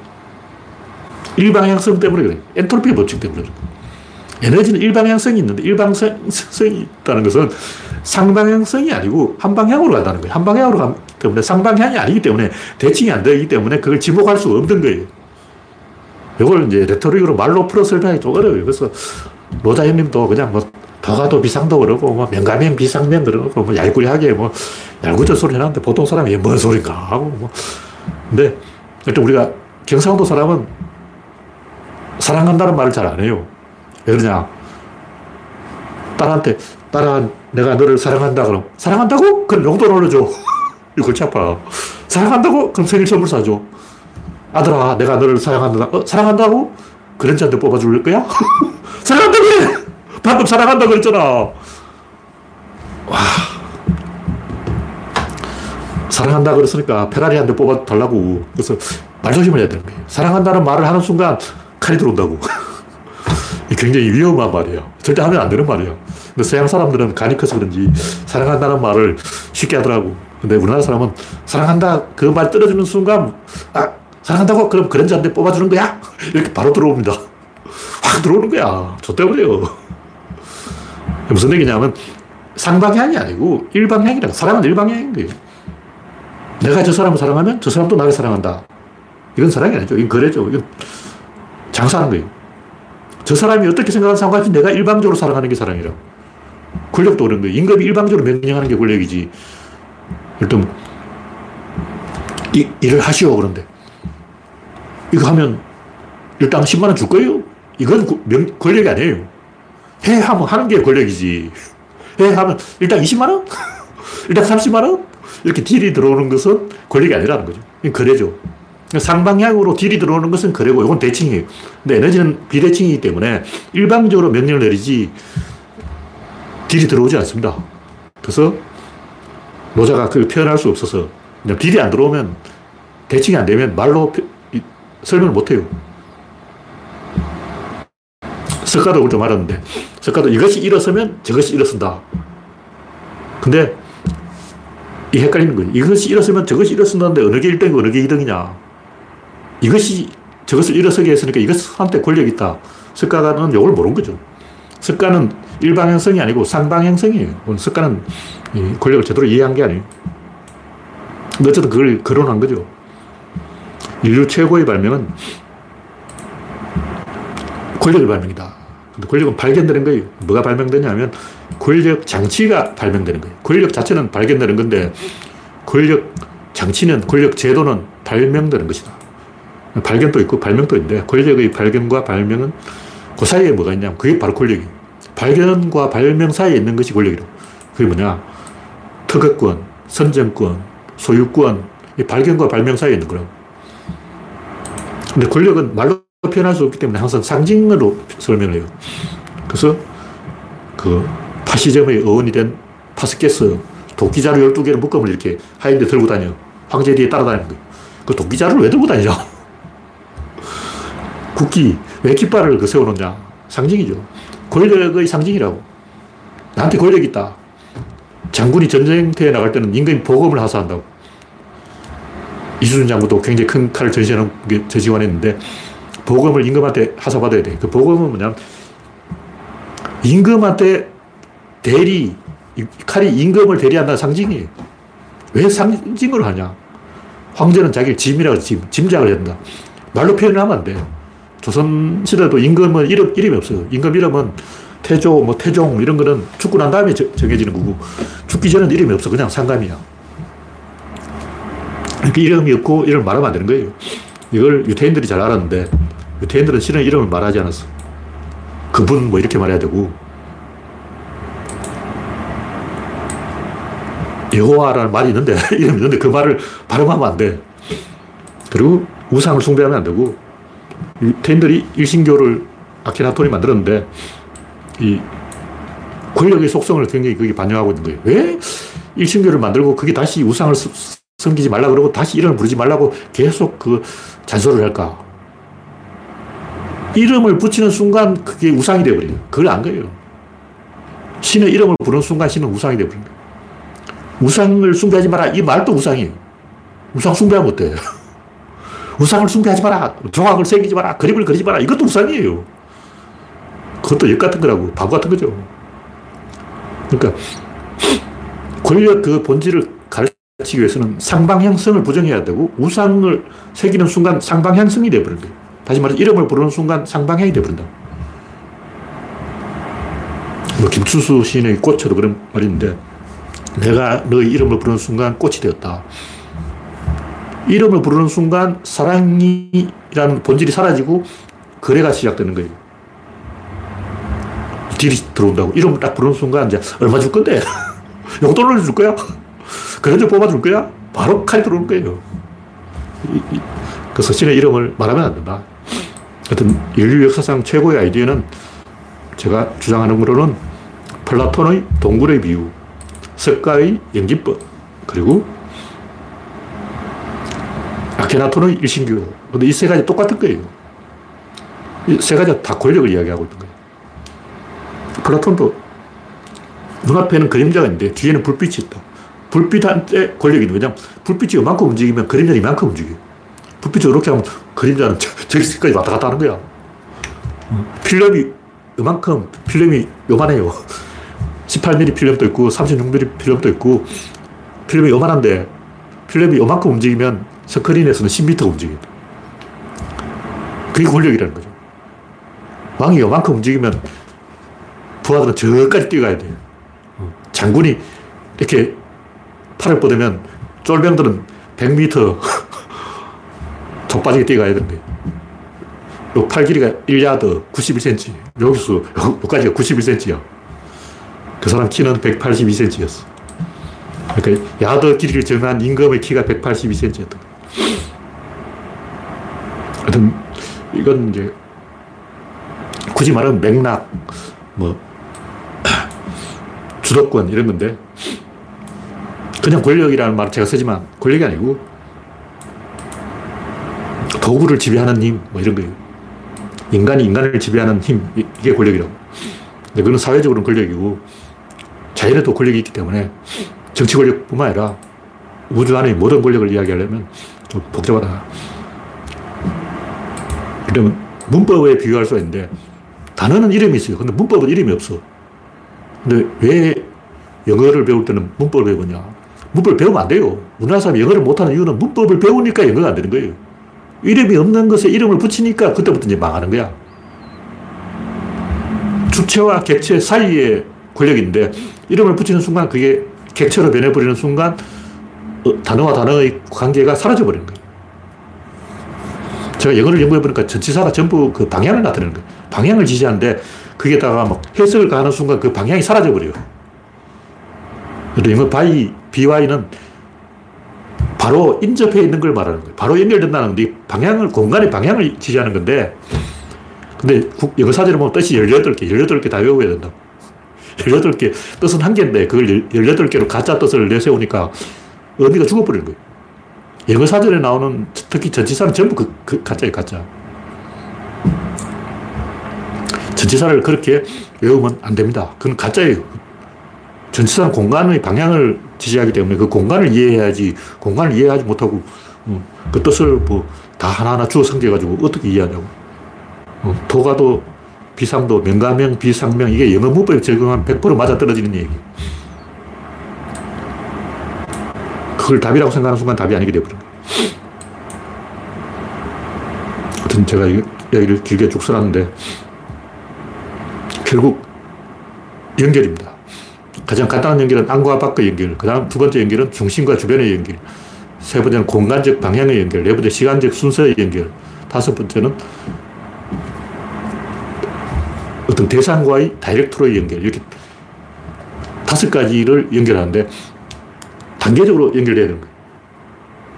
일방향성 때문에 그래요. 엔트로피 법칙 때문에 그래요. 에너지는 일방향성이 있는데 일방향성이 있다는 것은 상방향성이 아니고 한 방향으로 간다는 거예요. 한 방향으로 가기 때문에 상방향이 아니기 때문에 대칭이 안 되기 때문에 그걸 지목할 수가 없는 거예요. 이걸 이제 레토릭으로 말로 풀어 설명하기 좀 어려워요. 그래서 노자 형님도 그냥 뭐 도가도 비상도 그러고 뭐 명가명 비상명 그러고 뭐 얄구리하게 뭐 얄구저 소리 해놨는데 보통 사람이 뭔 소리인가 하고 뭐 근데 일단 우리가 경상도 사람은 사랑한다는 말을 잘 안 해요. 왜 그러냐? 딸한테 딸아 내가 너를 사랑한다 그럼 사랑한다고? 그럼 용돈 올려줘. 이거 골치 아파. 사랑한다고? 그럼 생일 선물 사줘. 아들아 내가 너를 사랑한다. 어, 사랑한다고? 그런 자한테 뽑아줄 거야? 사랑한다고 방금 사랑한다 그랬잖아. 와. 사랑한다 그랬으니까 페라리 한대 뽑아달라고. 그래서 말 조심을 해야 되는 거예요. 사랑한다는 말을 하는 순간 칼이 들어온다고. 굉장히 위험한 말이에요. 절대 하면 안 되는 말이에요. 근데 서양 사람들은 간이 커서 그런지 사랑한다는 말을 쉽게 하더라고. 근데 우리나라 사람은 사랑한다 그 말 떨어지는 순간 아 사랑한다고 그럼 그런 자한테 뽑아주는 거야? 이렇게 바로 들어옵니다. 확 들어오는 거야. 좋대버려요. 무슨 얘기냐면 상방향이 아니고 일방향이라 사랑은 일방향인 거예요. 내가 저 사람을 사랑하면 저 사람도 나를 사랑한다. 이건 사랑이 아니죠. 이건 거래죠. 이건 장사하는 거예요. 저 사람이 어떻게 생각하는 상관없이 내가 일방적으로 사랑하는 게 사랑이라. 권력도 그런 거예요. 임금이 일방적으로 명령하는 게 권력이지. 일단 이, 일을 하시오 그런데 이거 하면 일당 10만 원 줄 거예요? 이건 권력이 아니에요. 해 하면 하는 게 권력이지. 해 하면 일단 20만 원? 일단 30만 원? 이렇게 딜이 들어오는 것은 권력이 아니라는 거죠. 거래죠. 상방향으로 딜이 들어오는 것은 거래고, 이건 대칭이에요. 근데 에너지는 비대칭이기 때문에 일방적으로 명령을 내리지 딜이 들어오지 않습니다. 그래서 노자가 그걸 표현할 수 없어서 딜이 안 들어오면 대칭이 안 되면 말로 설명을 못 해요. 석가도 좀 알았는데, 석가도 이것이 일어서면 저것이 일어선다. 근데 이 헷갈리는 거예요. 이것이 일어서면 저것이 일어선다는데 어느 게 1등이고 어느 게 2등이냐. 이것이 저것을 일어서게 했으니까 이것한테 권력이 있다. 석가는 이걸 모르는 거죠. 석가는 일방향성이 아니고 상방향성이에요. 석가는 권력을 제대로 이해한 게 아니에요. 어쨌든 그걸 거론한 거죠. 인류 최고의 발명은 권력의 발명이다. 근데 권력은 발견되는 거예요. 뭐가 발명되냐면 권력 장치가 발명되는 거예요. 권력 자체는 발견되는 건데 권력 장치는, 권력 제도는 발명되는 것이다. 발견도 있고 발명도 있는데 권력의 발견과 발명은 그 사이에 뭐가 있냐면 그게 바로 권력이에요. 발견과 발명 사이에 있는 것이 권력이라고. 그게 뭐냐? 특허권, 선정권, 소유권, 이 발견과 발명 사이에 있는 거라고. 근데 권력은 말로 표현할 수 없기 때문에 항상 상징으로 설명을 해요. 그래서 그 파시즘의 어원이 된 파스케스 도끼자루 12개를 묶음을 이렇게 하인데 들고 다녀. 황제 뒤에 따라다니는 거예요. 그 도끼자루를 왜 들고 다니냐? 국기, 왜 깃발을 그 세워놓냐? 상징이죠. 권력의 상징이라고. 나한테 권력이 있다. 장군이 전쟁터에 나갈 때는 임금이 보검을 하사한다고. 이수준 장군도 굉장히 큰 칼을 전시하는 게 전시관했는데 보검을 임금한테 하사받아야 돼. 그 보검은 뭐냐면 임금한테 대리, 칼이 임금을 대리한다는 상징이에요. 왜 상징을 하냐? 황제는 자기를 짐이라고 짐, 짐작을 된다. 말로 표현을 하면 안 돼. 조선시대도 임금은 이름, 이름이 없어요. 임금 이름은 태조, 뭐 태종 이런 거는 죽고 난 다음에 정해지는 거고 죽기 전에는 이름이 없어. 그냥 상감이야. 그 이름이 없고 이름을 말하면 안 되는 거예요. 이걸 유태인들이 잘 알았는데 유태인들은 실은 이름을 말하지 않았어. 그분 뭐 이렇게 말해야 되고 여호와라는 말이 있는데 이름이 있는데 그 말을 발음하면 안 돼. 그리고 우상을 숭배하면 안 되고 유태인들이 일신교를 아케나톤이 만들었는데 이 권력의 속성을 굉장히 거기 반영하고 있는 거예요. 왜 일신교를 만들고 그게 다시 우상을 섬기지 말라 그러고 다시 이름을 부르지 말라고 계속 그 잔소리를 할까? 이름을 붙이는 순간 그게 우상이 되어버려요. 그걸 안 거예요. 신의 이름을 부르는 순간 신은 우상이 되어버린 거예요. 우상을 숭배하지 마라. 이 말도 우상이에요. 우상 숭배하면 어때? 우상을 숭배하지 마라. 조각을 새기지 마라. 그림을 그리지 마라. 이것도 우상이에요. 그것도 역 같은 거라고. 바보 같은 거죠. 그러니까 권력 그 본질을 가르치기 위해서는 상방향성을 부정해야 되고 우상을 새기는 순간 상방향성이 되어버린 거예요. 다시 말해서 이름을 부르는 순간 상방향이 되어버린다. 뭐 김춘수 시인의 꽃처럼 그런 말인데 내가 너의 이름을 부르는 순간 꽃이 되었다. 이름을 부르는 순간 사랑이라는 본질이 사라지고 거래가 시작되는 거예요. 딜이 들어온다고. 이름을 딱 부르는 순간 이제 얼마 줄 건데? 용돈을 줄 거야? 그래도 뽑아줄 거야? 바로 칼이 들어오는 거예요. 그래서 신의 이름을 말하면 안 된다. 하여튼 인류 역사상 최고의 아이디어는 제가 주장하는 거로는 플라톤의 동굴의 비유, 석가의 연기법, 그리고 아케나톤의 일신교. 근데 이 세 가지 똑같은 거예요. 이 세 가지가 다 권력을 이야기하고 있는 거예요. 플라톤도 눈앞에는 그림자가 있는데 뒤에는 불빛이 있다. 불빛한테 권력이 있는 거냐? 불빛이 이만큼 움직이면 그림자는 이만큼 움직여요. 불빛이 이렇게 하면 그림자는 저기까지 왔다 갔다 하는 거야. 필름이 이만큼, 필름이 요만해요. 18mm 필름도 있고 36mm 필름도 있고 필름이 요만한데 필름이 요만큼 움직이면 스크린에서는 10m 움직입니다. 그게 권력이라는 거죠. 왕이 요만큼 움직이면 부하들은 저까지 뛰어가야 돼요. 장군이 이렇게 팔을 뻗으면 쫄병들은 100m 족빠지게 뛰어가야 되는 거예요. 팔 길이가 1야드 91cm. 여기서 여기까지가 91cm야. 그 사람 키는 182cm였어. 그러니까 야드 길이를 정한 임금의 키가 182cm였던 거예요. 하여튼 이건 이제 굳이 말하면 맥락, 뭐 주도권 이런 건데 그냥 권력이라는 말을 제가 쓰지만 권력이 아니고 도구를 지배하는 힘, 뭐 이런 거예요. 인간이 인간을 지배하는 힘, 이게 권력이라고. 근데 그건 사회적으로는 권력이고 자연에도 권력이 있기 때문에 정치 권력뿐만 아니라 우주 안의 모든 권력을 이야기하려면 좀 복잡하다. 그러면 문법에 비유할 수 있는데 단어는 이름이 있어요. 근데 문법은 이름이 없어. 근데 왜 영어를 배울 때는 문법을 배우냐? 문법을 배우면 안 돼요. 우리나라 사람이 영어를 못하는 이유는 문법을 배우니까 영어가 안 되는 거예요. 이름이 없는 것에 이름을 붙이니까 그때부터 이제 망하는 거야. 주체와 객체 사이에 권력인데 이름을 붙이는 순간 그게 객체로 변해버리는 순간 어, 단어와 단어의 관계가 사라져버리는 거예요. 제가 영어를 연구해보니까 전치사가 전부 그 방향을 나타내는 거예요. 방향을 지시하는데 그 거기에다가 막 해석을 가는 순간 그 방향이 사라져버려요. 영어 by, by는 바로 인접해 있는 걸 말하는 거예요. 바로 연결된다는 건데, 방향을, 공간의 방향을 지시하는 건데, 근데 영어 사전에 보면 뜻이 18개, 18개 다 외워야 된다. 18개, 뜻은 한 개인데, 그걸 18개로 가짜 뜻을 내세우니까 의미가 죽어버리는 거예요. 영어 사전에 나오는 특히 전치사는 전부 그, 그 가짜예요, 가짜. 전치사를 그렇게 외우면 안 됩니다. 그건 가짜예요. 전치사는 공간의 방향을 지시하기 때문에 그 공간을 이해해야지 공간을 이해하지 못하고 어, 그 뜻을 뭐 다 하나하나 주어 섬겨가지고 어떻게 이해하냐고. 어, 도가도 비상도 명가명 비상명 이게 영어 문법에 적용하면 100% 맞아떨어지는 얘기. 그걸 답이라고 생각하는 순간 답이 아니게 거예요. 하여튼 제가 이야기를 길게 쭉 써놨는데 결국 연결입니다. 가장 간단한 연결은 안과 밖의 연결, 그 다음 두 번째 연결은 중심과 주변의 연결, 세 번째는 공간적 방향의 연결, 네 번째 시간적 순서의 연결, 다섯 번째는 어떤 대상과의 다이렉트로의 연결, 이렇게 다섯 가지를 연결하는데 단계적으로 연결돼야 되는 거예요.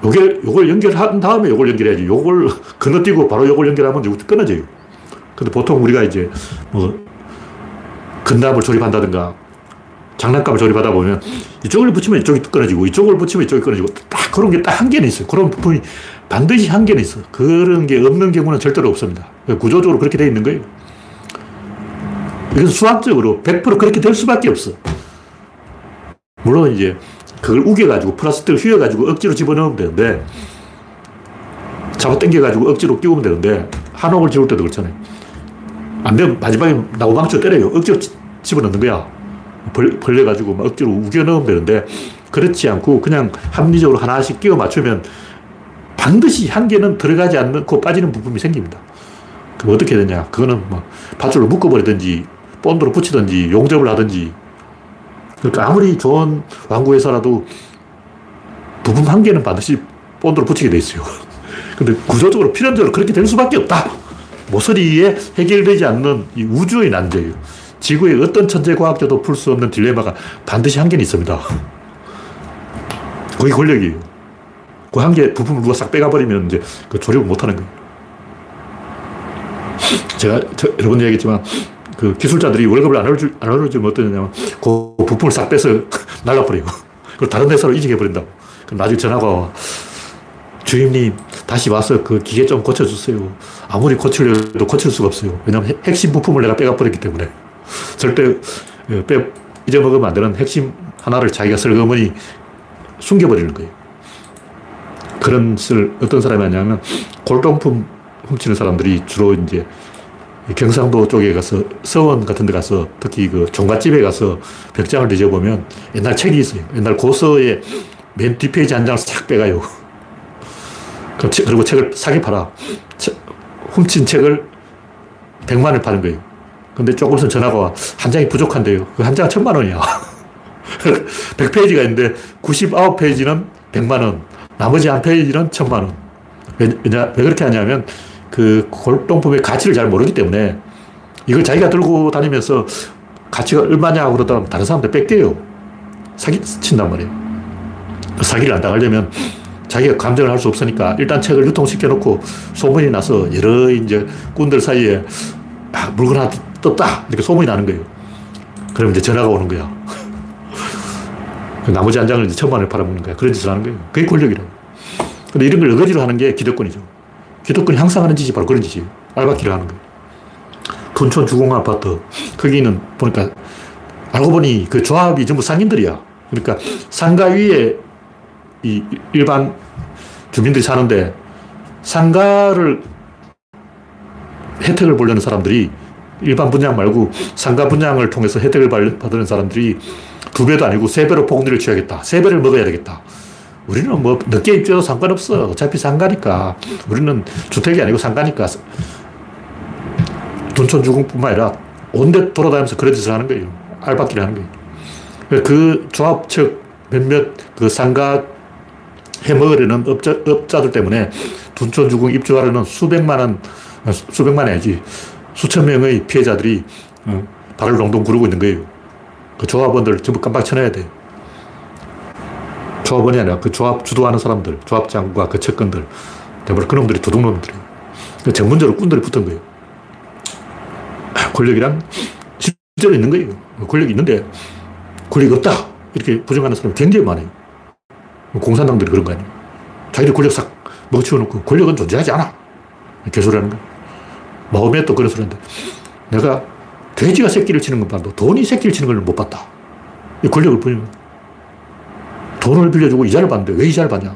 요게, 요걸 연결한 다음에 요걸 연결해야지. 요걸 건너뛰고 바로 요걸 연결하면 끊어져요. 근데 보통 우리가 이제 뭐 건담을 조립한다든가 장난감을 조립하다 보면 이쪽을 붙이면 이쪽이 끊어지고 이쪽을 붙이면 이쪽이 끊어지고 딱 그런 게 딱 한계는 있어요. 그런 부분이 반드시 한계는 있어. 그런 게 없는 경우는 절대로 없습니다. 구조적으로 그렇게 되어 있는 거예요. 이건 수학적으로 100% 그렇게 될 수밖에 없어. 물론 이제 그걸 우겨가지고 플라스틱을 휘어가지고 억지로 집어넣으면 되는데 잡아 당겨가지고 억지로 끼우면 되는데 한옥을 지을 때도 그렇잖아요. 안 되면 마지막에 나무방쳐 때려요. 억지로 집어넣는 거야. 벌, 벌려가지고 막 억지로 우겨 넣으면 되는데 그렇지 않고 그냥 합리적으로 하나씩 끼워 맞추면 반드시 한 개는 들어가지 않고 빠지는 부분이 생깁니다. 그럼 어떻게 되냐. 그거는 뭐 밧줄로 묶어버리든지 본드로 붙이든지 용접을 하든지 그러니까 아무리 좋은 완구회사라도 부품 한 개는 반드시 본드로 붙이게 돼 있어요. 근데 구조적으로 필연적으로 그렇게 될 수밖에 없다. 모서리에 해결되지 않는 이 우주의 난제예요. 지구의 어떤 천재 과학자도 풀 수 없는 딜레마가 반드시 한 개는 있습니다. 거기 권력이에요. 그 한 개 부품을 누가 싹 빼가버리면 이제 그 조립을 못 하는 거예요. 제가 여러 번 얘기했지만 그 기술자들이 월급을 안 올줄, 안 올려주면 어떠냐면 그 부품을 싹 빼서 날라버려요. 그리고 다른 회사로 이직해버린다고. 그럼 나중에 전화가 와. 주임님, 다시 와서 그 기계 좀 고쳐주세요. 아무리 고치려도 고칠 수가 없어요. 왜냐면 핵심 부품을 내가 빼가버렸기 때문에. 절대 예, 빼, 잊어먹으면 안 되는 핵심 하나를 자기가 슬그머니 숨겨버리는 거예요. 그런 짓을 어떤 사람이 하냐면 골동품 훔치는 사람들이 주로 이제 경상도 쪽에 가서 서원 같은 데 가서 특히 그 종갓집에 가서 벽장을 뒤져보면 옛날 책이 있어요. 옛날 고서의 맨 뒷페이지 한 장을 싹 빼가요. 그리고 책을 사게 팔아. 훔친 책을 100만 원에 파는 거예요. 근데 조금 있으면 전화가 와. 한 장이 부족한데요. 그 한 장은 천만 원이야. 100페이지가 있는데 99페이지는 100만 원. 나머지 한 페이지는 천만 원. 왜냐, 왜 그렇게 하냐면 그 골동품의 가치를 잘 모르기 때문에 이걸 자기가 들고 다니면서 가치가 얼마냐 그러다 다른 사람들 뺏겨요. 사기 친단 말이에요. 그 사기를 안 당하려면 자기가 감정을 할 수 없으니까 일단 책을 유통시켜 놓고 소문이 나서 여러 이제 꾼들 사이에 아, 물건 하나 떴다. 이렇게 소문이 나는 거예요. 그럼 이제 전화가 오는 거야. 나머지 한 장을 이제 천만 원에 팔아먹는 거야. 그런 짓을 하는 거예요. 그게 권력이라고. 근데 이런 걸 어거지로 하는 게 기득권이죠. 기득권이 항상 하는 짓이 바로 그런 짓이에요. 알바키를 하는 거예요. 둔촌 주공 아파트. 거기는 보니까 알고 보니 그 조합이 전부 상인들이야. 그러니까 상가 위에 이 일반 주민들이 사는데 상가를 혜택을 보려는 사람들이 일반 분양 말고 상가 분양을 통해서 혜택을 받는 사람들이 두 배도 아니고 세 배로 폭리를 취하겠다. 세 배를 먹어야 되겠다. 우리는 뭐 늦게 입주해도 상관없어. 어차피 상가니까. 우리는 주택이 아니고 상가니까. 둔촌 주공뿐만 아니라 온데 돌아다니면서 그런 짓을 하는 거예요. 알바끼를 하는 거예요. 그 조합 측 몇몇 그 상가 해먹으려는 업자, 업자들 때문에 둔촌 주공 입주하려는 수백만 원, 수백만이 아니지. 수천 명의 피해자들이 어, 발을 동동 구르고 있는 거예요. 그 조합원들 전부 깜빡 쳐내야 돼요. 조합원이 아니라 그 조합 주도하는 사람들, 조합장과 그 측근들, 대부분 그놈들이 도둑놈들이에요. 그 전문적으로 꾼들이 붙은 거예요. 권력이란 실제로 있는 거예요. 권력이 있는데 권력이 없다. 이렇게 부정하는 사람이 굉장히 많아요. 공산당들이 그런 거 아니에요. 자기들 권력 싹 먹어치워놓고 권력은 존재하지 않아. 개소리하는 거야. 마음에 또 그런 소리인데 내가 돼지가 새끼를 치는 건 봐도 돈이 새끼를 치는 걸 못 봤다. 이 권력을 보면 돈을 빌려주고 이자를 받는데 왜 이자를 받냐?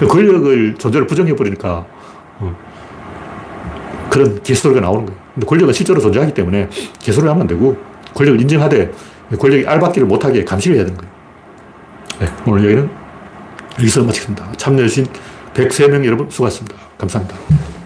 권력을 존재를 부정해버리니까 어, 그런 개소리가 나오는 거예요. 근데 권력은 실제로 존재하기 때문에 개소리를 하면 안 되고 권력을 인정하되 권력이 알받기를 못하게 감시를 해야 되는 거예요. 네, 오늘 여기는 여기서 마치겠습니다. 참여해주신 103명 여러분 수고하셨습니다. 감사합니다.